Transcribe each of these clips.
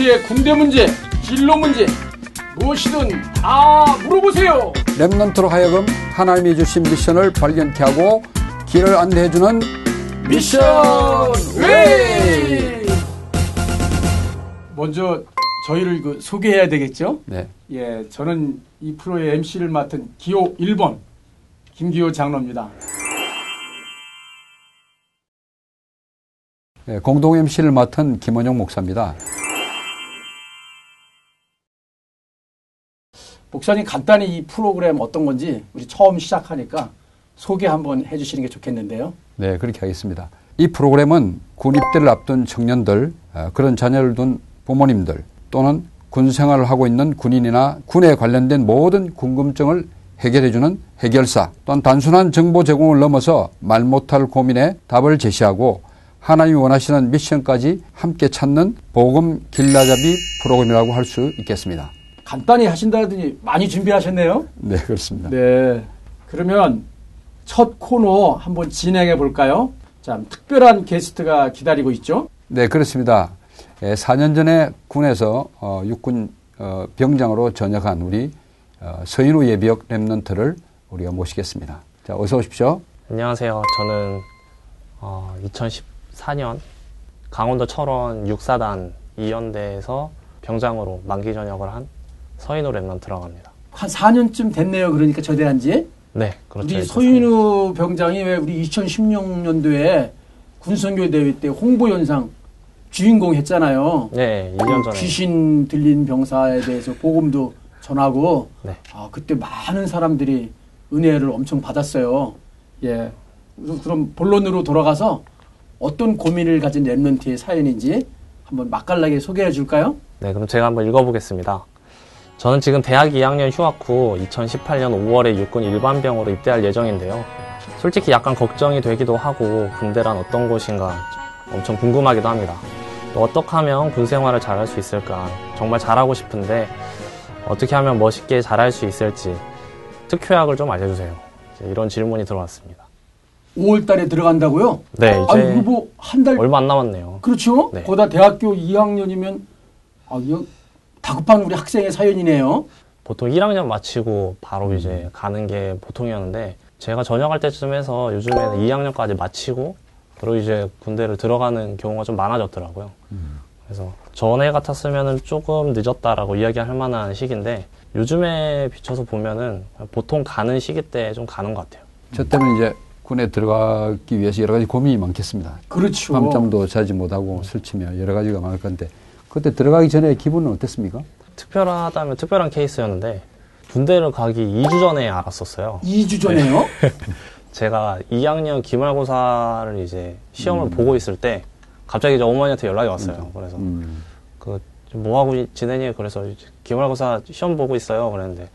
remnant의 군대 문제, 진로 문제, 무엇이든 다 물어보세요. remnant로 하여금 하나님이 주신 미션을 발견케 하고 길을 안내해주는 미션 웨이! 먼저 저희를 그 소개해야 되겠죠? 네. 예, 저는 이 프로의 MC를 맡은 기호 1번 김기호 장로입니다. 네, 공동 MC를 맡은 김원용 목사입니다. 목사님 간단히 이 프로그램 어떤 건지 우리 처음 시작하니까 소개 한번 해주시는 게 좋겠는데요. 네, 그렇게 하겠습니다. 이 프로그램은 군 입대를 앞둔 청년들, 어, 그런 자녀를 둔 부모님들 또는 군 생활을 하고 있는 군인이나 군에 관련된 모든 궁금증을 해결해주는 해결사 또한 단순한 정보 제공을 넘어서 말 못할 고민에 답을 제시하고 하나님이 원하시는 미션까지 함께 찾는 복음 길라잡이 프로그램이라고 할 수 있겠습니다. 간단히 하신다더니 많이 준비하셨네요. 네, 그렇습니다. 네. 그러면 첫 코너 한번 진행해 볼까요? 자, 특별한 게스트가 기다리고 있죠. 네, 그렇습니다. 예, 4년 전에 군에서 어, 육군 어, 병장으로 전역한 우리 어, 서인우 예비역 랩런트를 우리가 모시겠습니다. 자, 어서 오십시오. 안녕하세요. 저는 어, 2014년 강원도 철원 6사단 2연대에서 병장으로 만기 전역을 한 서인우 랩런트라고 합니다. 한 4년쯤 됐네요. 그러니까 저대한 지. 네, 그렇죠. 우리 서인우 병장이 왜 우리 2016년도에 군선교 대회 때 홍보 연상 주인공 했잖아요. 네, 2년 전에. 귀신 들린 병사에 대해서 복음도 전하고 네. 아, 그때 많은 사람들이 은혜를 엄청 받았어요. 예. 그럼 본론으로 돌아가서 어떤 고민을 가진 랩런트의 사연인지 한번 맛깔나게 소개해 줄까요? 네, 그럼 제가 한번 읽어보겠습니다. 저는 지금 대학 2학년 휴학 후 2018년 5월에 육군 일반병으로 입대할 예정인데요. 솔직히 약간 걱정이 되기도 하고 군대란 어떤 곳인가 엄청 궁금하기도 합니다. 또 어떻게 하면 군 생활을 잘할 수 있을까 정말 잘하고 싶은데 어떻게 하면 멋있게 잘할 수 있을지 특효약을 좀 알려주세요. 이런 질문이 들어왔습니다. 5월 달에 들어간다고요? 네, 아, 이제 이거 뭐 한 달 얼마 안 남았네요. 그렇죠? 네. 거다 대학교 2학년이면 아, 이거 다급한 우리 학생의 사연이네요. 보통 1학년 마치고 바로 이제 가는 게 보통이었는데 제가 전역할 때쯤 해서 요즘에는 2학년까지 마치고 그리고 이제 군대를 들어가는 경우가 좀 많아졌더라고요. 그래서 전에 같았으면은 조금 늦었다라고 이야기할 만한 시기인데 요즘에 비춰서 보면은 보통 가는 시기 때 좀 가는 것 같아요. 저 때문에 이제 군에 들어가기 위해서 여러 가지 고민이 많겠습니다. 그렇죠. 밤잠도 자지 못하고 설치며 여러 가지가 많을 건데 그때 들어가기 전에 기분은 어땠습니까? 특별하다면 특별한 케이스였는데 군대를 가기 2주 전에 알았었어요. 2주 전에요? 제가 2학년 기말고사를 이제 시험을 보고 있을 때 갑자기 이제 어머니한테 연락이 왔어요. 그래서 음, 그 뭐 하고 지내니? 그래서 이제 기말고사 시험 보고 있어요. 그랬는데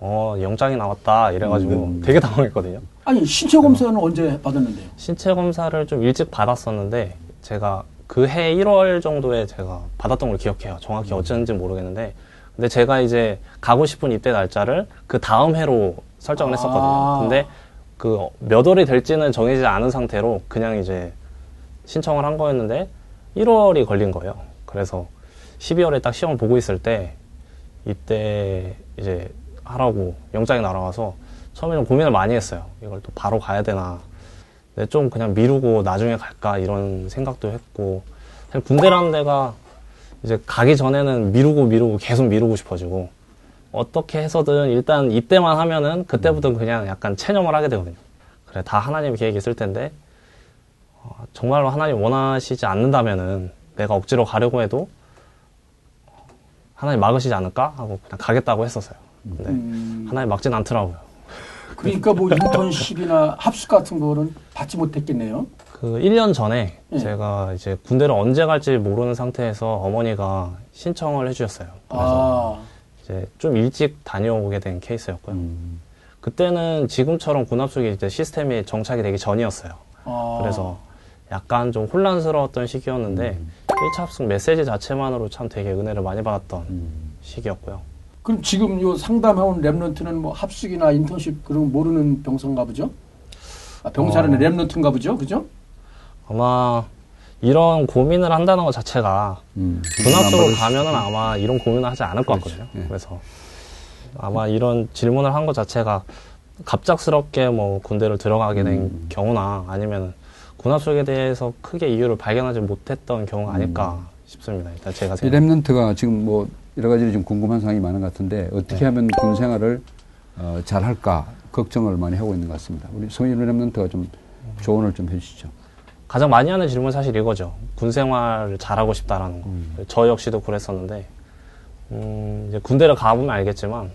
어 영장이 나왔다 이래가지고 음. 되게 당황했거든요. 아니 신체 검사는 언제 받았는데요? 신체 검사를 좀 일찍 받았었는데 제가 그 해 1월 정도에 제가 받았던 걸 기억해요. 정확히 어쩐지 모르겠는데 근데 제가 이제 가고 싶은 입대 날짜를 그 다음 해로 설정을 아. 했었거든요. 근데 그 몇 월이 될지는 정해지지 않은 상태로 그냥 이제 신청을 한 거였는데 1월이 걸린 거예요. 그래서 12월에 딱 시험을 보고 있을 때 이때 이제 하라고 영장이 날아와서 처음에는 고민을 많이 했어요. 이걸 또 바로 가야 되나. 근데 좀 그냥 미루고 나중에 갈까 이런 생각도 했고 사실 군대라는 데가 이제 가기 전에는 미루고 미루고 계속 미루고 싶어지고 어떻게 해서든 일단 입대만 하면은 그때부터 그냥 약간 체념을 하게 되거든요. 그래 다 하나님 계획이 있을 텐데 어, 정말로 하나님 원하시지 않는다면은 내가 억지로 가려고 해도 어, 하나님 막으시지 않을까 하고 그냥 가겠다고 했었어요. 근데 음, 하나님 막진 않더라고요. 그러니까 뭐 인턴십이나 합숙 같은 거는 받지 못했겠네요. 그 1년 전에 네. 제가 이제 군대를 언제 갈지 모르는 상태에서 어머니가 신청을 해주셨어요. 그래서 아, 이제 좀 일찍 다녀오게 된 케이스였고요. 음, 그때는 지금처럼 군합숙이 이제 시스템이 정착이 되기 전이었어요. 아. 그래서 약간 좀 혼란스러웠던 시기였는데 1차 합숙 메시지 자체만으로 참 되게 은혜를 많이 받았던 음. 시기였고요. 그럼 지금 요 상담해온 remnant는 뭐 합숙이나 인턴십 그런 거 모르는 병사인가 보죠? 아, 병사는 어. remnant인가 보죠? 그죠? 아마 이런 고민을 한다는 것 자체가 음, 군합 쪽으로 안 받을 수 가면은 아마 이런 고민을 하지 않을 것 그렇죠. 같거든요. 예. 그래서 아마 이런 질문을 한 것 자체가 갑작스럽게 뭐 군대를 들어가게 된 음. 경우나 아니면 군합 쪽에 대해서 크게 이유를 발견하지 못했던 경우가 아닐까 음. 싶습니다. 일단 제가 이 생각. 랩런트가 지금 뭐 여러 가지로 좀 궁금한 사항이 많은 것 같은데 어떻게 네. 하면 군 생활을 어, 잘 할까 걱정을 많이 하고 있는 것 같습니다. 우리 성인 랩런트가 좀 조언을 좀 해주시죠. 가장 많이 하는 질문은 사실 이거죠. 군 생활을 잘하고 싶다라는 거. 음. 저 역시도 그랬었는데, 음, 이제 군대를 가보면 알겠지만,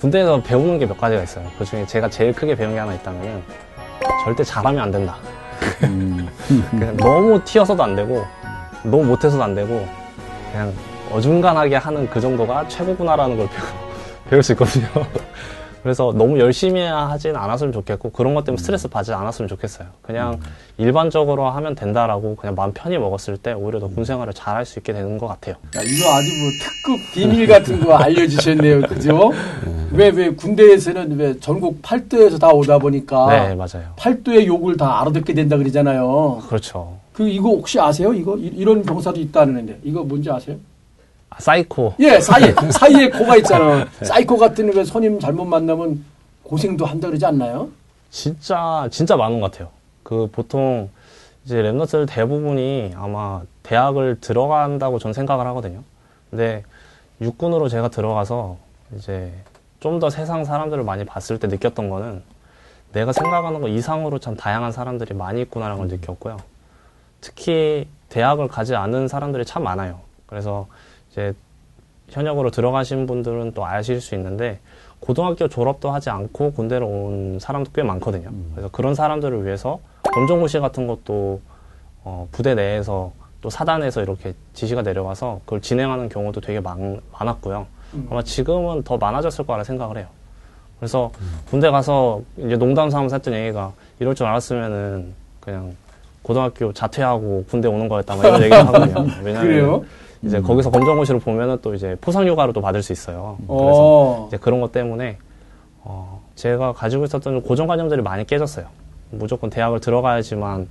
군대에서 배우는 게 몇 가지가 있어요. 그 중에 제가 제일 크게 배운 게 하나 있다면은, 절대 잘하면 안 된다. 음, 그냥 너무 튀어서도 안 되고, 너무 못해서도 안 되고, 그냥 어중간하게 하는 그 정도가 최고구나라는 걸 배우, 배울 수 있거든요. 그래서 너무 열심히 하진 않았으면 좋겠고, 그런 것 때문에 스트레스 받지 않았으면 좋겠어요. 그냥 일반적으로 하면 된다라고 그냥 마음 편히 먹었을 때 오히려 더 군 생활을 잘할 수 있게 되는 것 같아요. 야, 이거 아주 뭐 특급 비밀 같은 거 알려주셨네요. 그죠? 왜, 왜 군대에서는 왜 전국 팔도에서 다 오다 보니까 네, 맞아요. 팔도의 욕을 다 알아듣게 된다 그러잖아요. 그렇죠. 그 이거 혹시 아세요? 이거 이- 이런 병사도 있다는데 이거 뭔지 아세요? 아, 사이코. 예, 사이 사이에 코가 있잖아. 사이코 같은 왜 손님 잘못 만나면 고생도 한다 그러지 않나요? 진짜, 진짜 많은 것 같아요. 그 보통 이제 remnant들 대부분이 아마 대학을 들어간다고 전 생각을 하거든요. 근데 육군으로 제가 들어가서 이제 좀 더 세상 사람들을 많이 봤을 때 느꼈던 거는 내가 생각하는 것 이상으로 참 다양한 사람들이 많이 있구나라는 걸 느꼈고요. 특히 대학을 가지 않은 사람들이 참 많아요. 그래서 이제 현역으로 들어가신 분들은 또 아실 수 있는데 고등학교 졸업도 하지 않고 군대를 온 사람도 꽤 많거든요. 그래서 그런 사람들을 위해서 검정고시 같은 것도 어, 부대 내에서 또 사단에서 이렇게 지시가 내려와서 그걸 진행하는 경우도 되게 많, 많았고요. 아마 지금은 더 많아졌을 거라 생각을 해요. 그래서 군대 가서 이제 농담 삼아서 했던 얘기가 이럴 줄 알았으면은 그냥 고등학교 자퇴하고 군대 오는 거였다 막 이런 얘기를 하거든요. 왜냐면 그래요? 이제 거기서 검정고시를 보면은 또 이제 포상휴가를 또 받을 수 있어요. 그래서 어. 이제 그런 것 때문에 어, 제가 가지고 있었던 좀 고정관념들이 많이 깨졌어요. 무조건 대학을 들어가야지만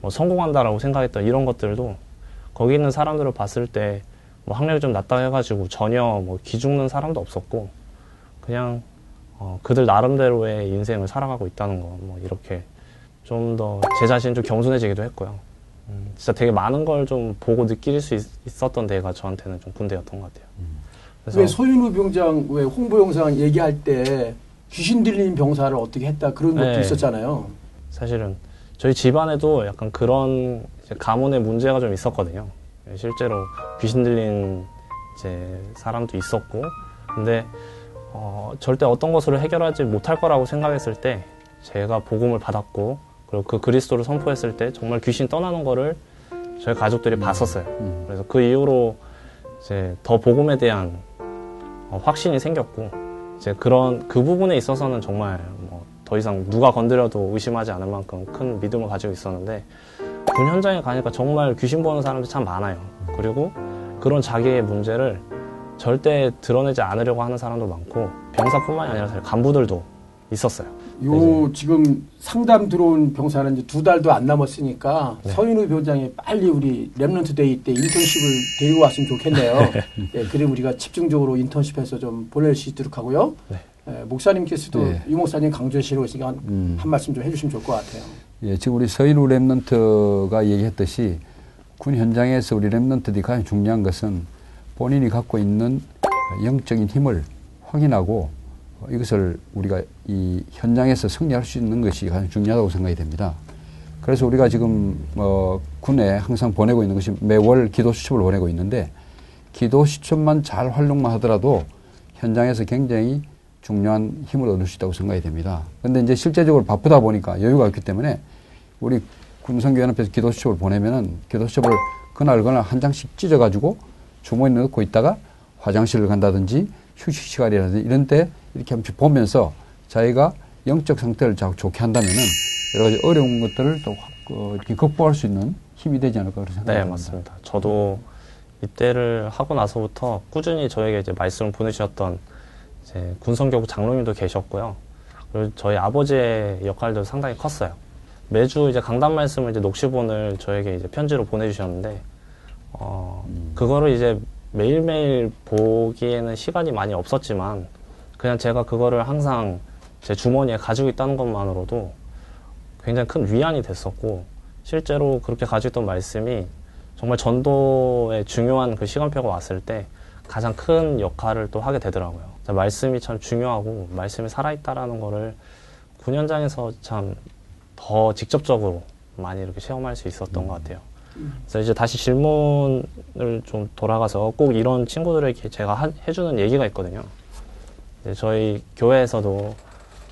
뭐 성공한다라고 생각했던 이런 것들도 거기 있는 사람들을 봤을 때 뭐 학력이 좀 낮다 해가지고 전혀 뭐 기죽는 사람도 없었고 그냥 어, 그들 나름대로의 인생을 살아가고 있다는 거 뭐 이렇게 좀 더 제 자신 좀 겸손해지기도 했고요. 음, 진짜 되게 많은 걸 좀 보고 느낄 수 있, 었던 데가 저한테는 좀 군대였던 것 같아요. 그래서 왜 소윤우 병장 왜 홍보 영상 얘기할 때 귀신 들린 병사를 어떻게 했다 그런 것도 네. 있었잖아요. 사실은 저희 집안에도 약간 그런 가문의 문제가 좀 있었거든요. 실제로 귀신 들린 이제 사람도 있었고, 근데 어, 절대 어떤 것으로 해결하지 못할 거라고 생각했을 때 제가 복음을 받았고, 그리고 그 그리스도를 선포했을 때 정말 귀신 떠나는 거를 저희 가족들이 봤었어요. 음. 그래서 그 이후로 이제 더 복음에 대한 어, 확신이 생겼고 이제 그런 그 부분에 있어서는 정말 뭐 더 이상 누가 건드려도 의심하지 않을 만큼 큰 믿음을 가지고 있었는데 군 현장에 가니까 정말 귀신 보는 사람들이 참 많아요. 그리고 그런 자기의 문제를 절대 드러내지 않으려고 하는 사람도 많고 병사뿐만이 아니라 사실 간부들도 있었어요. 요 지금 상담 들어온 병사는 이제 두 달도 안 남았으니까 네. 서인우 병장이 빨리 우리 remnant day 때 인턴십을 데리고 왔으면 좋겠네요. 예, 그럼 우리가 집중적으로 인턴십해서 좀 보낼 수 있도록 하고요. 네. 예, 목사님께서도 네. 유 목사님 강조하시고 있으니까 한, 음. 한 말씀 좀 해주시면 좋을 것 같아요. 예, 지금 우리 서인우 랩런트가 얘기했듯이 군 현장에서 우리 랩런트들이 가장 중요한 것은 본인이 갖고 있는 영적인 힘을 확인하고 어, 이것을 우리가 이 현장에서 승리할 수 있는 것이 가장 중요하다고 생각이 됩니다. 그래서 우리가 지금 어, 군에 항상 보내고 있는 것이 매월 기도 수첩을 보내고 있는데 기도 수첩만 잘 활용만 하더라도 현장에서 굉장히 중요한 힘을 얻을 수 있다고 생각이 됩니다. 근데 이제 실제적으로 바쁘다 보니까 여유가 없기 때문에 우리 군성교연합에서 기도 수첩을 보내면은 기도 수첩을 그날 그날 한 장씩 찢어가지고 주머니에 넣고 있다가 화장실을 간다든지 휴식 시간이라든지 이런 때 이렇게 한번 보면서 자기가 영적 상태를 자 좋게 한다면은 여러 가지 어려운 것들을 또 확- 어, 이렇게 극복할 수 있는 힘이 되지 않을까 그렇게 네, 생각합니다. 맞습니다. 저도 입대를 하고 나서부터 꾸준히 저에게 이제 말씀을 보내주셨던 이제 군성교구 장로님도 계셨고요. 그리고 저희 아버지의 역할도 상당히 컸어요. 매주 이제 강단 말씀을 이제 녹취본을 저에게 이제 편지로 보내주셨는데 어 그거를 이제 매일매일 보기에는 시간이 많이 없었지만 그냥 제가 그거를 항상 제 주머니에 가지고 있다는 것만으로도 굉장히 큰 위안이 됐었고 실제로 그렇게 가지고 있던 말씀이 정말 전도에 중요한 그 시간표가 왔을 때 가장 큰 역할을 또 하게 되더라고요. 말씀이 참 중요하고 말씀이 살아있다라는 거를 군현장에서 참 더 직접적으로 많이 이렇게 체험할 수 있었던 것 같아요. 그래서 이제 다시 질문을 좀 돌아가서 꼭 이런 친구들에게 제가 하- 해주는 얘기가 있거든요. 저희 교회에서도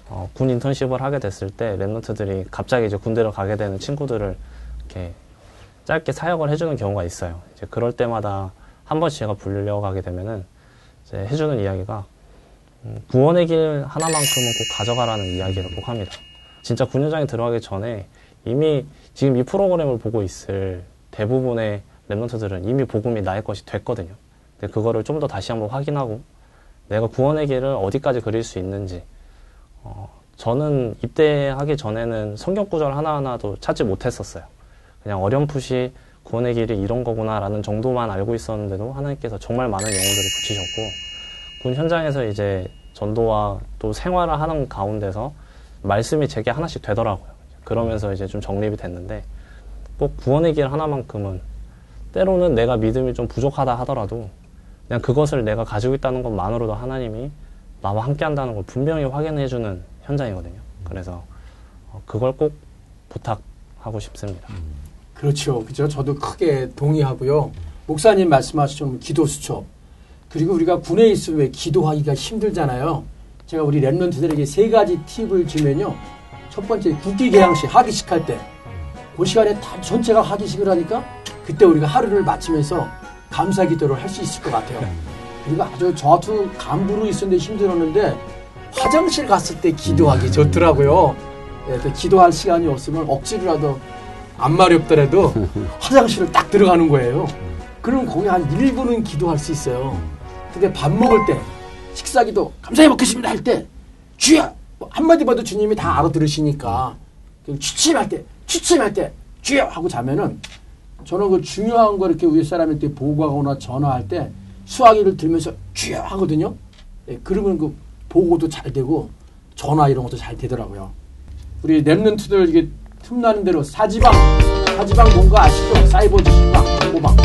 어, 군 인턴십을 하게 됐을 때 랩런트들이 갑자기 이제 군대로 가게 되는 친구들을 이렇게 짧게 사역을 해주는 경우가 있어요. 이제 그럴 때마다 한 번씩 제가 불려가게 되면은 이제 해주는 이야기가 음, 구원의 길 하나만큼은 꼭 가져가라는 이야기를 꼭 합니다. 진짜 군 현장에 들어가기 전에 이미 지금 이 프로그램을 보고 있을 대부분의 랩런트들은 이미 복음이 나의 것이 됐거든요. 근데 그거를 좀 더 다시 한번 확인하고 내가 구원의 길을 어디까지 그릴 수 있는지 어, 저는 입대하기 전에는 성경 구절 하나하나도 찾지 못했었어요. 그냥 어렴풋이 구원의 길이 이런 거구나라는 정도만 알고 있었는데도 하나님께서 정말 많은 영혼들을 붙이셨고 군 현장에서 이제 전도와 또 생활을 하는 가운데서 말씀이 제게 하나씩 되더라고요. 그러면서 이제 좀 정립이 됐는데 꼭 구원의 길 하나만큼은 때로는 내가 믿음이 좀 부족하다 하더라도 그냥 그것을 내가 가지고 있다는 것만으로도 하나님이 나와 함께 한다는 걸 분명히 확인해 주는 현장이거든요. 그래서 어, 그걸 꼭 부탁하고 싶습니다. 그렇죠. 그죠. 저도 크게 동의하고요. 목사님 말씀하신 기도 수첩. 그리고 우리가 군에 있으면 왜 기도하기가 힘들잖아요. 제가 우리 랩런트들에게 세 가지 팁을 주면요. 첫 번째, 국기 개양식, 하기식 할 때. 그 시간에 다 전체가 하기식을 하니까 그때 우리가 하루를 마치면서 감사 기도를 할 수 있을 것 같아요. 그리고 아주 저도 간부로 있었는데 힘들었는데 화장실 갔을 때 기도하기 좋더라고요. 예, 그 기도할 시간이 없으면 억지로라도 안 말이 없더라도 화장실을 딱 들어가는 거예요. 그러면 거기 한 1분은 기도할 수 있어요. 근데 밥 먹을 때 식사 기도 감사히 먹겠습니다 할 때 주여 뭐 한마디 봐도 주님이 다 알아들으시니까 취침할 때 취침할 때 주여 하고 자면은 저는 그 중요한 거 이렇게 위에 사람한테 보고하거나 전화할 때 수화기를 들면서 주여 하거든요. 예, 그러면 그 보고도 잘 되고 전화 이런 것도 잘 되더라고요. 우리 랩런트들 이게 틈나는 대로 사지방 사지방 뭔가 아시죠? 사이버 지방 공고방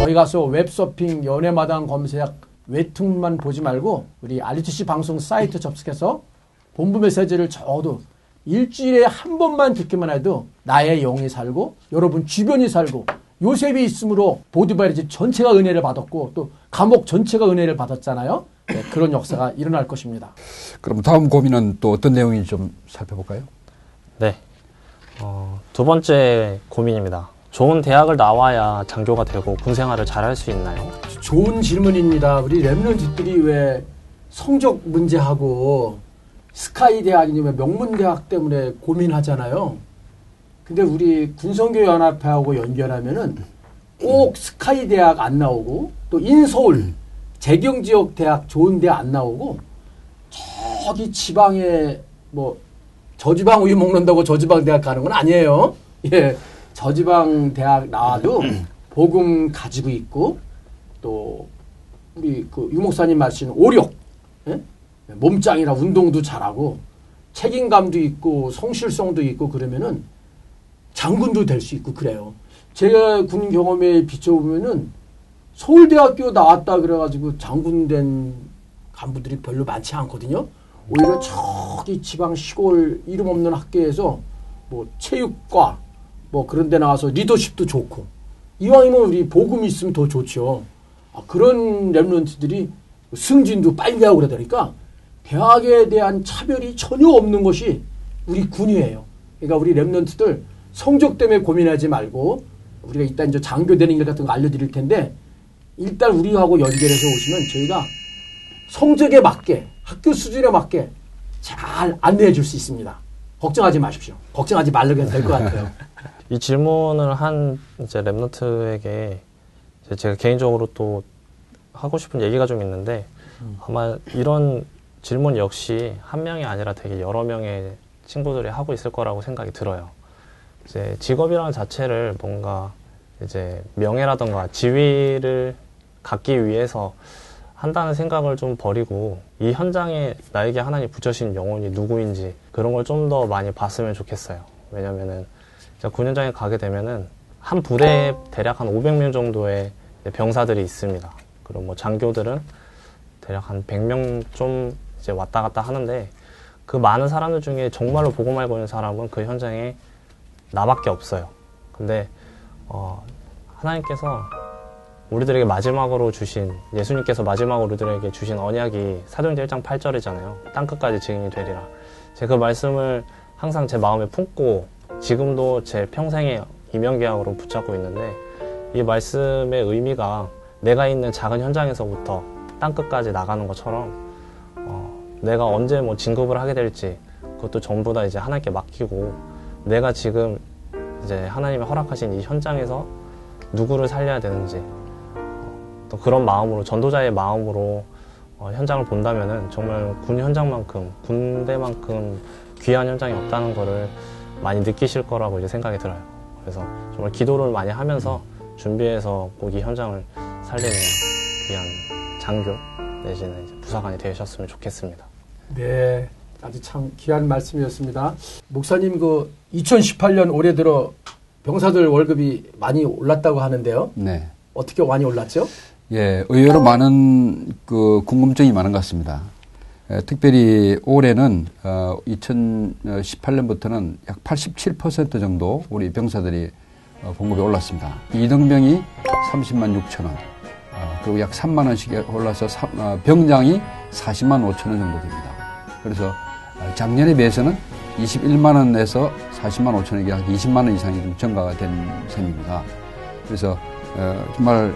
거기 가서 웹서핑 연애마당 검색 외통만 보지 말고 우리 RTC 방송 사이트 접속해서 본부 메시지를 적어도 일주일에 한 번만 듣기만 해도 나의 영이 살고 여러분 주변이 살고 요셉이 있으므로 보디바리지 전체가 은혜를 받았고 또 감옥 전체가 은혜를 받았잖아요. 네, 그런 역사가 일어날 것입니다. 그럼 다음 고민은 또 어떤 내용인지 좀 살펴볼까요? 네. 어, 두 번째 고민입니다. 좋은 대학을 나와야 장교가 되고 군 생활을 잘 할 수 있나요? 좋은 질문입니다. 우리 랩런트들이 왜 성적 문제하고 스카이 대학이면 명문 대학 때문에 고민하잖아요. 근데 우리 군성교 연합회하고 연결하면은 꼭 스카이 대학 안 나오고 또 인서울 재경 지역 대학 좋은 대학 안 나오고 저기 지방에 뭐 저지방 우유 먹는다고 저지방 대학 가는 건 아니에요. 예. 저지방 대학 나와도 복음 가지고 있고 또 우리 그 유목사님 말씀하시는 오력 예? 몸짱이라 운동도 잘하고 책임감도 있고 성실성도 있고 그러면은 장군도 될 수 있고 그래요. 제가 군 경험에 비춰보면은 서울대학교 나왔다 그래가지고 장군 된 간부들이 별로 많지 않거든요. 오히려 저기 지방 시골 이름 없는 학교에서 뭐 체육과 뭐 그런 데 나와서 리더십도 좋고 이왕이면 우리 복음이 있으면 더 좋죠. 아, 그런 랩런트들이 승진도 빨리 하고 그러다니까 대학에 대한 차별이 전혀 없는 것이 우리 군이에요. 그러니까 우리 랩런트들 성적 때문에 고민하지 말고 우리가 이따 이제 장교 되는 길 같은 거 알려드릴 텐데 일단 우리하고 연결해서 오시면 저희가 성적에 맞게 학교 수준에 맞게 잘 안내해 줄 수 있습니다. 걱정하지 마십시오. 걱정하지 말라고 해도 될 것 같아요. 이 질문을 한 이제 랩너트에게 제가 개인적으로 또 하고 싶은 얘기가 좀 있는데 아마 이런 질문 역시 한 명이 아니라 되게 여러 명의 친구들이 하고 있을 거라고 생각이 들어요. 이제 직업이라는 자체를 뭔가 이제 명예라던가 지위를 갖기 위해서 한다는 생각을 좀 버리고 이 현장에 나에게 하나님 붙여신 영혼이 누구인지 그런 걸 좀 더 많이 봤으면 좋겠어요. 왜냐면은 군현장에 가게 되면은 한 부대에 대략 한 500명 정도의 병사들이 있습니다. 그리고 뭐 장교들은 대략 한 100명 좀 이제 왔다 갔다 하는데 그 많은 사람들 중에 정말로 보고 말고 있는 사람은 그 현장에 나밖에 없어요. 근데 어, 하나님께서 우리들에게 마지막으로 주신 예수님께서 마지막으로 우리들에게 주신 언약이 사도행전 1장 8절이잖아요. 땅 끝까지 증인이 되리라. 제가 그 말씀을 항상 제 마음에 품고 지금도 제 평생의 이명계약으로 붙잡고 있는데 이 말씀의 의미가 내가 있는 작은 현장에서부터 땅 끝까지 나가는 것처럼 어, 내가 언제 뭐 진급을 하게 될지 그것도 전부 다 이제 하나님께 맡기고 내가 지금 이제 하나님이 허락하신 이 현장에서 누구를 살려야 되는지 어, 또 그런 마음으로 전도자의 마음으로 어, 현장을 본다면은 정말 군 현장만큼 군대만큼 귀한 현장이 없다는 거를 많이 느끼실 거라고 이제 생각이 들어요. 그래서 정말 기도를 많이 하면서 준비해서 꼭 이 현장을 살리는 귀한 장교 내지는 부사관이 되셨으면 좋겠습니다. 네, 아주 참 귀한 말씀이었습니다. 목사님 그 2018년 올해 들어 병사들 월급이 많이 올랐다고 하는데요. 네. 어떻게 많이 올랐죠? 예, 의외로 많은 그 궁금증이 많은 것 같습니다. 에, 특별히 올해는 어, 2018년부터는 약 87% 정도 우리 병사들이 어, 봉급이 올랐습니다. 이등병이 30만 6천 원, 어, 그리고 약 3만 원씩 올라서 사, 어, 병장이 40만 5천 원 정도 됩니다. 그래서 어, 작년에 비해서는 21만 원에서 40만 5천 원이 약 20만 원 이상이 좀 증가가 된 셈입니다. 그래서 어, 정말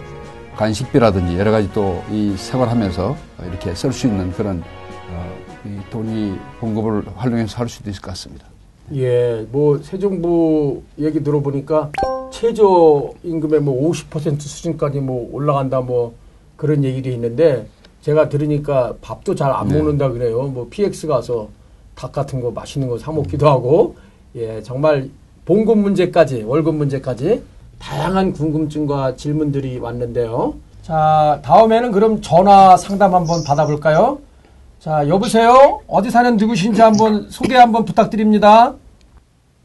간식비라든지 여러 가지 또 이 생활하면서 이렇게 쓸 수 있는 그런 어, 이 돈이 봉급을 활용해서 할 수도 있을 것 같습니다. 예, 뭐 새 정부 얘기 들어보니까 최저 임금의 뭐 50% 수준까지 뭐 올라간다 뭐 그런 얘기도 있는데 제가 들으니까 밥도 잘 안 네. 먹는다 그래요. 뭐 PX 가서 닭 같은 거 맛있는 거 사 먹기도 하고 예, 정말 봉급 문제까지 월급 문제까지 다양한 궁금증과 질문들이 왔는데요. 자, 다음에는 그럼 전화 상담 한번 받아볼까요? 자, 여보세요? 어디 사는 누구신지 한번 소개 한번 부탁드립니다.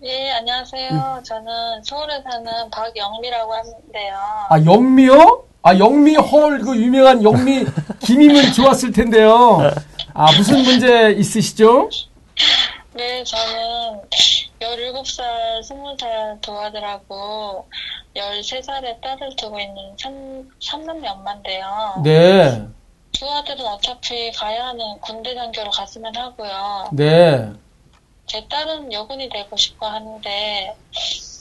예, 안녕하세요. 저는 서울에 사는 박영미라고 하는데요. 아, 영미요? 아, 영미 헐, 그 유명한 영미 김이면 좋았을 텐데요. 아, 무슨 문제 있으시죠? 네, 저는 17살, 20살 두 아들하고 13살의 딸을 두고 있는 3, 삼남매 엄마인데요. 네, 두 아들은 어차피 가야 하는 군대 장교로 갔으면 하고요. 네. 제 딸은 여군이 되고 싶어 하는데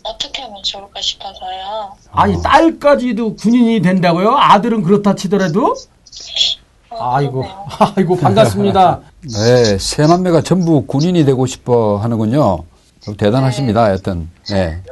어떻게 하면 좋을까 싶어서요. 아니, 딸까지도 군인이 된다고요? 아들은 그렇다 치더라도? 어, 아이고, 그러네요. 아이고, 반갑습니다. 네, 세 남매가 전부 군인이 되고 싶어 하는군요. 대단하십니다, 하여튼. 네.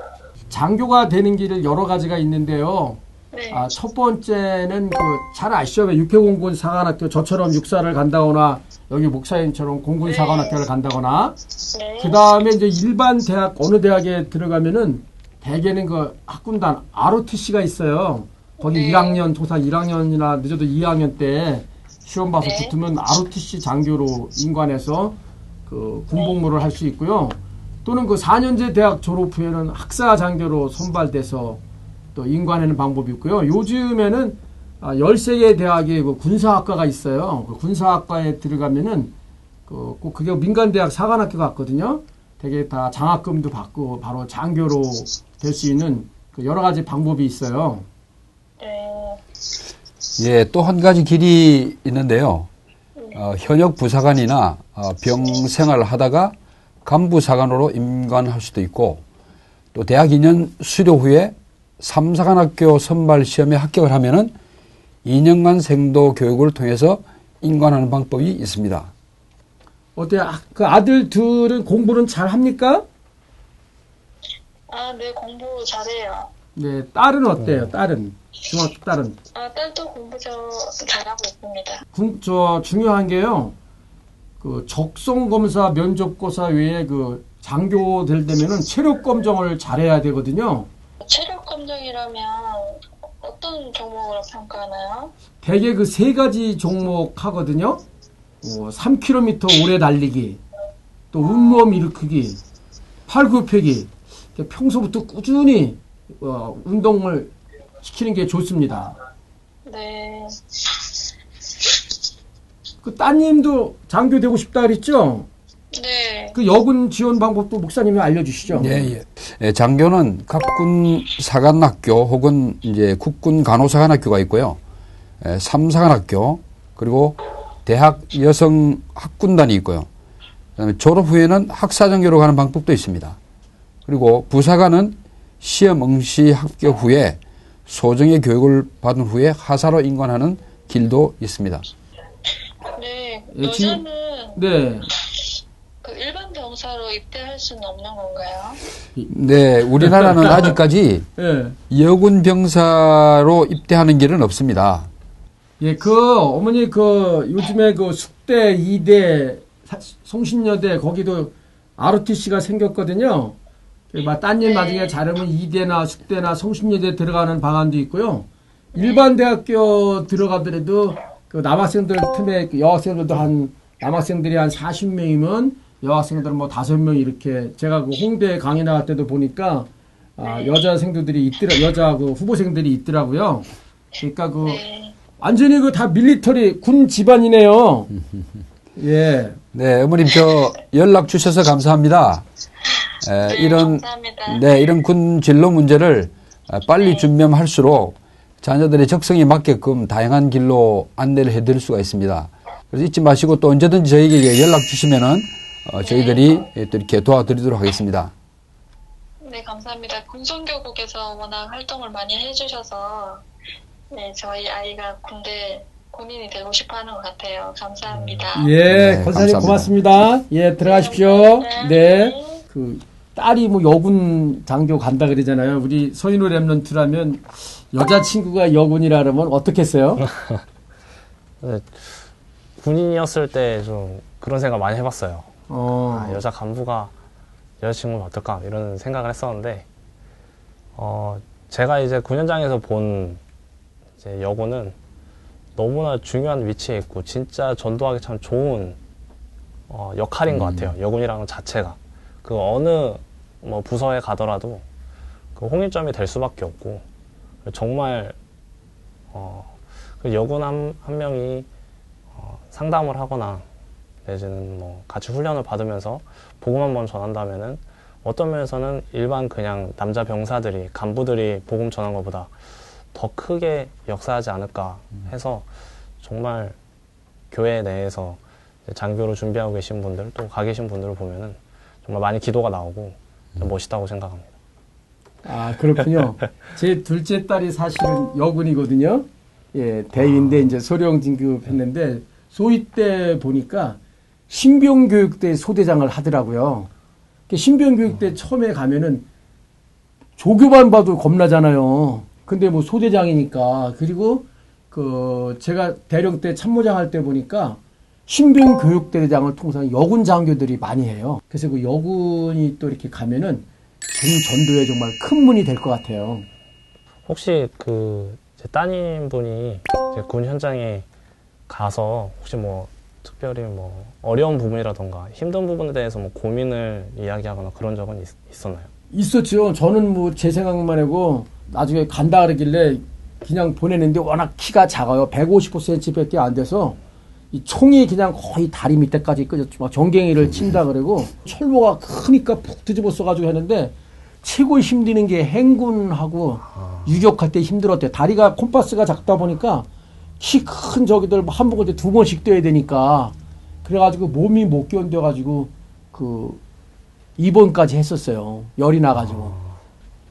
장교가 되는 길을 여러 가지가 있는데요. 네. 아, 첫 번째는 그 잘 아시죠? 왜 육해공군 사관학교 저처럼 육사를 간다거나 여기 목사님처럼 공군 사관학교를 간다거나 네. 그 다음에 이제 일반 대학 어느 대학에 들어가면은 대개는 그 학군단 ROTC가 있어요. 거기 네. 1학년 도사 1학년이나 늦어도 2학년 때 시험 봐서 네. 붙으면 ROTC 장교로 인관해서 그 군복무를 할 수 있고요. 또는 그 4년제 대학 졸업 후에는 학사 장교로 선발돼서 또 인관하는 방법이 있고요. 요즘에는 아, 13개 대학에 그 군사학과가 있어요. 그 군사학과에 들어가면은 그, 꼭 그게 민간대학 사관학교 같거든요. 되게 다 장학금도 받고 바로 장교로 될 수 있는 그 여러 가지 방법이 있어요. 네. 예, 또 한 가지 길이 있는데요. 어, 현역 부사관이나 어, 병 생활을 하다가 간부사관으로 임관할 수도 있고 또 대학 2년 수료 후에 삼사관학교 선발 시험에 합격을 하면은 2년간 생도 교육을 통해서 인관하는 방법이 있습니다. 어때? 아, 그 아들 둘은 공부는 잘 합니까? 아, 네, 공부 잘해요. 네, 딸은 어때요? 딸은 중학교 딸은 아, 딸도 공부 저 잘하고 있습니다. 군, 저 중요한 게요. 그 적성 검사, 면접고사 외에 그 장교 될 때면은 체력 검정을 잘해야 되거든요. 체력 검정이라면 어떤 종목으로 평가하나요? 대개 그 세 가지 종목 하거든요. 어, 3km 오래 달리기, 또 운몸 일으키기, 팔굽혀기. 평소부터 꾸준히 어, 운동을 시키는 게 좋습니다. 네. 그 따님도 장교 되고 싶다 그랬죠? 네. 그 여군 지원 방법도 목사님이 알려주시죠. 예, 예. 예, 장교는 각 군 사관학교 혹은 이제 국군 간호사관학교가 있고요. 예, 삼사관학교 그리고 대학 여성 학군단이 있고요. 그다음에 졸업 후에는 학사전교로 가는 방법도 있습니다. 그리고 부사관은 시험 응시 합격 후에 소정의 교육을 받은 후에 하사로 인관하는 길도 있습니다. 네. 예, 여자는 네. 그 일반 병사로 입대할 수는 없는 건가요? 네, 우리나라는 아직까지 예. 여군 병사로 입대하는 길은 없습니다. 예, 그, 어머니, 그, 요즘에 그 숙대, 이대, 사- 송신여대, 거기도 ROTC가 생겼거든요. 그막 따님 네. 나중에 잘하면 이대나 숙대나 성신여대 들어가는 방안도 있고요. 일반 대학교 들어가더라도 그 남학생들 틈에 그 여학생들도 한, 남학생들이 한 40명이면 여학생들은 뭐 5명 이렇게 제가 그 홍대 강의 나갈 때도 보니까 아, 여자 생도들이 있더라, 여자 그 후보생들이 있더라고요. 그러니까 그 네. 완전히 그 다 밀리터리 군 집안이네요. 예. 네, 어머님 저 연락 주셔서 감사합니다. 에, 네, 이런 감사합니다. 네 이런 군 진로 문제를 아, 빨리 준비할수록 자녀들의 적성에 맞게끔 다양한 길로 안내를 해드릴 수가 있습니다. 그래서 잊지 마시고 또 언제든지 저희에게 연락 주시면은 어, 저희들이 또 이렇게 도와드리도록 하겠습니다. 네, 감사합니다. 군성교국에서 워낙 활동을 많이 해주셔서, 네, 저희 아이가 군대 군인이 되고 싶어 하는 것 같아요. 감사합니다. 예, 네, 권사님 감사합니다. 고맙습니다. 예, 들어가십시오. 네. 네. 그 딸이 뭐 여군 장교 간다 그러잖아요. 우리 서인호 랩런트라면 여자친구가 여군이라 그러면 어떻겠어요? 네, 군인이었을 때 좀 그런 생각 많이 해봤어요. 어. 아, 여자 간부가 여자친구는 어떨까 이런 생각을 했었는데 어, 제가 이제 군현장에서 본 이제 여고는 너무나 중요한 위치에 있고 진짜 전도하기 참 좋은 어, 역할인 것 같아요. 여군이라는 것 자체가 그 어느 뭐 부서에 가더라도 그 홍일점이 될 수밖에 없고 정말 어, 그 여군 한, 한 명이 어, 상담을 하거나 내지는 뭐 같이 훈련을 받으면서 복음 한번 전한다면은 어떤 면에서는 일반 그냥 남자 병사들이 간부들이 복음 전한 것보다 더 크게 역사하지 않을까 해서 정말 교회 내에서 장교로 준비하고 계신 분들 또 가 계신 분들을 보면은 정말 많이 기도가 나오고 좀 멋있다고 생각합니다. 아, 그렇군요. 제 둘째 딸이 사실은 여군이거든요. 예, 대위인데 이제 소령 진급했는데 소위 때 보니까 신병교육대 소대장을 하더라고요. 그 신병교육대 처음에 가면은 조교반 봐도 겁나잖아요. 근데 뭐 소대장이니까 그리고 그 제가 대령 때 참모장 할 때 보니까 신병 교육대장을 통해서 여군 장교들이 많이 해요. 그래서 그 여군이 또 이렇게 가면은 군 전도에 정말 큰 문이 될 것 같아요. 혹시 그 제 따님 분이 군 현장에 가서 혹시 뭐 특별히 뭐 어려운 부분이라던가 힘든 부분에 대해서 뭐 고민을 이야기하거나 그런 적은 있, 었나요 있었죠. 저는 뭐 제 생각만 하고 나중에 간다 그러길래 그냥 보내는데 워낙 키가 작아요. 155cm밖에 안 돼서 이 총이 그냥 거의 다리 밑에까지 끄졌죠. 막 정갱이를 친다 그러고 철모가 크니까 푹 뒤집어 써가지고 했는데 최고 힘드는 게 행군하고 유격할 때 힘들었대. 다리가 콤파스가 작다 보니까 키 큰 저기들 한 번에 두 번씩 뛰어야 되니까 그래가지고 몸이 못 견뎌가지고 그 입원까지 했었어요. 열이 나가지고.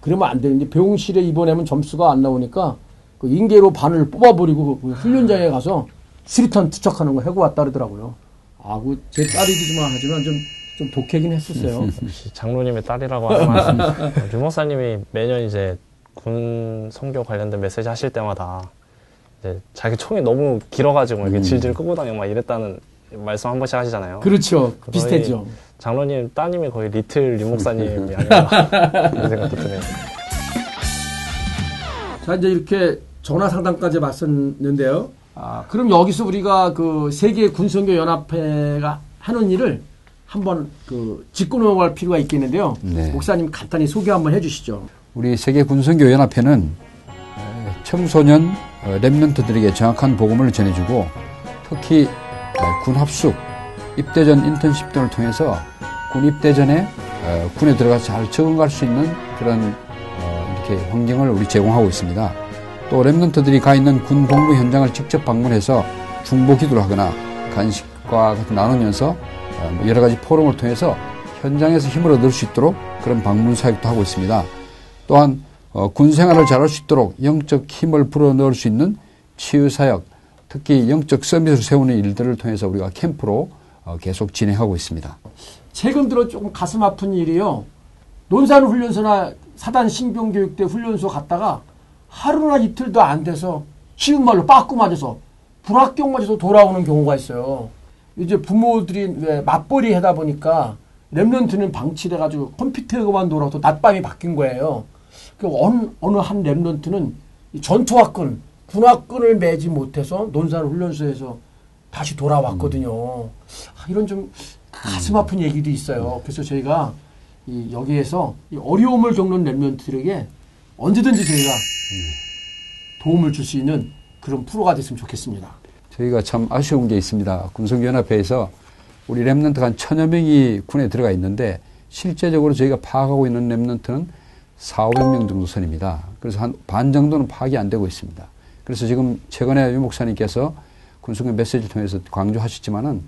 그러면 안 되는데 병실에 입원하면 점수가 안 나오니까 그 인계로 반을 뽑아버리고 그 훈련장에 가서 수리탄 투척하는 거 해고 왔다 그러더라고요. 아, 그 제 딸이지만 하지만 좀, 좀 독하긴 했었어요. 장로님의 딸이라고 하지만 유 목사님이 매년 이제 군 성교 관련된 메시지 하실 때마다 자기 총이 너무 길어가지고 이렇게 질질 끄고 다니고 막 이랬다는 말씀 한 번씩 하시잖아요. 그렇죠. 저희 비슷했죠. 장로님 따님이 거의 리틀 유 목사님이 아닌가 그런 생각도 드네요. 자, 이제 이렇게 전화 상담까지 봤었는데요. 아, 그럼 여기서 우리가 그 세계 군선교 연합회가 하는 일을 한번 그 짚고 넘어갈 필요가 있겠는데요. 네. 목사님 간단히 소개 한번 해주시죠. 우리 세계 군선교 연합회는 에, 청소년 어, 랩런트들에게 정확한 복음을 전해주고 특히 에, 군 합숙, 입대 전 인턴십 등을 통해서 군 입대 전에 어, 군에 들어가서 잘 적응할 수 있는 그런 어, 이렇게 환경을 우리 제공하고 있습니다. 또 랩런트들이 가 있는 군 복무 현장을 직접 방문해서 중보 기도를 하거나 간식과 나누면서 어, 뭐 여러 가지 포럼을 통해서 현장에서 힘을 얻을 수 있도록 그런 방문 사역도 하고 있습니다. 또한 어, 군 생활을 잘할 수 있도록 영적 힘을 불어넣을 수 있는 치유 사역, 특히 영적 서밋을 세우는 일들을 통해서 우리가 캠프로 어, 계속 진행하고 있습니다. 최근 들어 조금 가슴 아픈 일이요. 논산 훈련소나 사단 신병교육대 훈련소 갔다가 하루나 이틀도 안 돼서 쉬운 말로 빠꾸 맞아서 불합격 맞아서 돌아오는 경우가 있어요. 이제 부모들이 왜 맞벌이 하다 보니까 랩런트는 방치돼가지고 컴퓨터에만 놀아도 낮밤이 바뀐 거예요. 그 어느, 어느 한 랩런트는 이 전투화끈, 군화끈을 매지 못해서 논산 훈련소에서 다시 돌아왔거든요. 아, 이런 좀 가슴 아픈 얘기도 있어요. 그래서 저희가 이 여기에서 이 어려움을 겪는 랩런트들에게 언제든지 저희가 도움을 줄 수 있는 그런 프로가 됐으면 좋겠습니다. 저희가 참 아쉬운 게 있습니다. 군성연합회에서 우리 remnant가 한 천여 명이 군에 들어가 있는데 실제적으로 저희가 파악하고 있는 remnant는 4, 500명 정도 선입니다. 그래서 한 반 정도는 파악이 안 되고 있습니다. 그래서 지금 최근에 유 목사님께서 군선교 메시지를 통해서 강조하셨지만은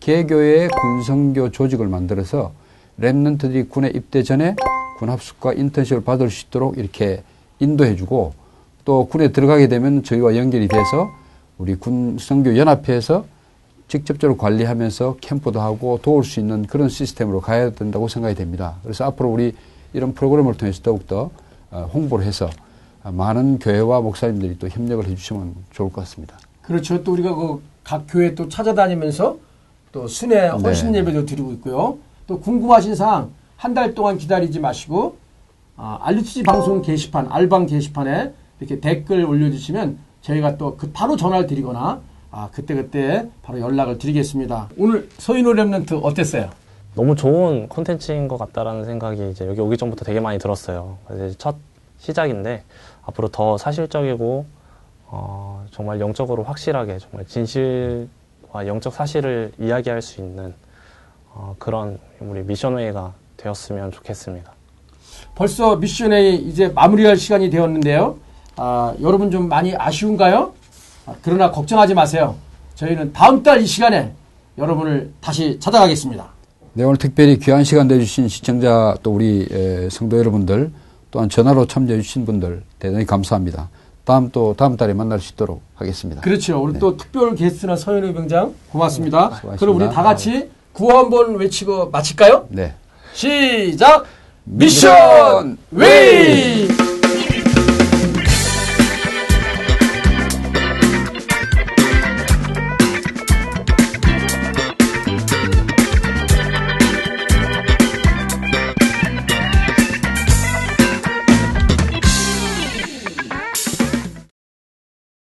개교회 군선교 조직을 만들어서 remnant들이 군에 입대 전에 군 합숙과 인턴십을 받을 수 있도록 이렇게 인도해주고 또 군에 들어가게 되면 저희와 연결이 돼서 우리 군성교 연합회에서 직접적으로 관리하면서 캠프도 하고 도울 수 있는 그런 시스템으로 가야 된다고 생각이 됩니다. 그래서 앞으로 우리 이런 프로그램을 통해서 더욱더 어, 홍보를 해서 많은 교회와 목사님들이 또 협력을 해주시면 좋을 것 같습니다. 그렇죠. 또 우리가 그 각 교회 또 찾아다니면서 또 순회 헌신 네. 예배도 드리고 있고요. 또 궁금하신 사항 한 달 동안 기다리지 마시고 아, 알리치지 방송 게시판 알방 게시판에 이렇게 댓글 올려주시면 저희가 또 그 바로 전화를 드리거나 아 그때 그때 바로 연락을 드리겠습니다. 오늘 서인호 랩런트 어땠어요? 너무 좋은 콘텐츠인 것 같다라는 생각이 이제 여기 오기 전부터 되게 많이 들었어요. 그래서 첫 시작인데 앞으로 더 사실적이고 어, 정말 영적으로 확실하게 정말 진실과 영적 사실을 이야기할 수 있는 어, 그런 우리 미션웨이가 되었으면 좋겠습니다. 벌써 미션에 이제 마무리할 시간이 되었는데요. 아, 여러분 좀 많이 아쉬운가요? 아, 그러나 걱정하지 마세요. 저희는 다음 달 이 시간에 여러분을 다시 찾아가겠습니다. 네, 오늘 특별히 귀한 시간 내주신 시청자 또 우리 에, 성도 여러분들 또한 전화로 참여해 주신 분들 대단히 감사합니다. 다음 또 다음 달에 만날 수 있도록 하겠습니다. 그렇죠. 우리 또 특별 게스트나 서현우 병장 고맙습니다. 수고하셨습니다. 그럼 우리 다 같이 구호 한번 외치고 마칠까요? 네. 시작! 미션 웨이!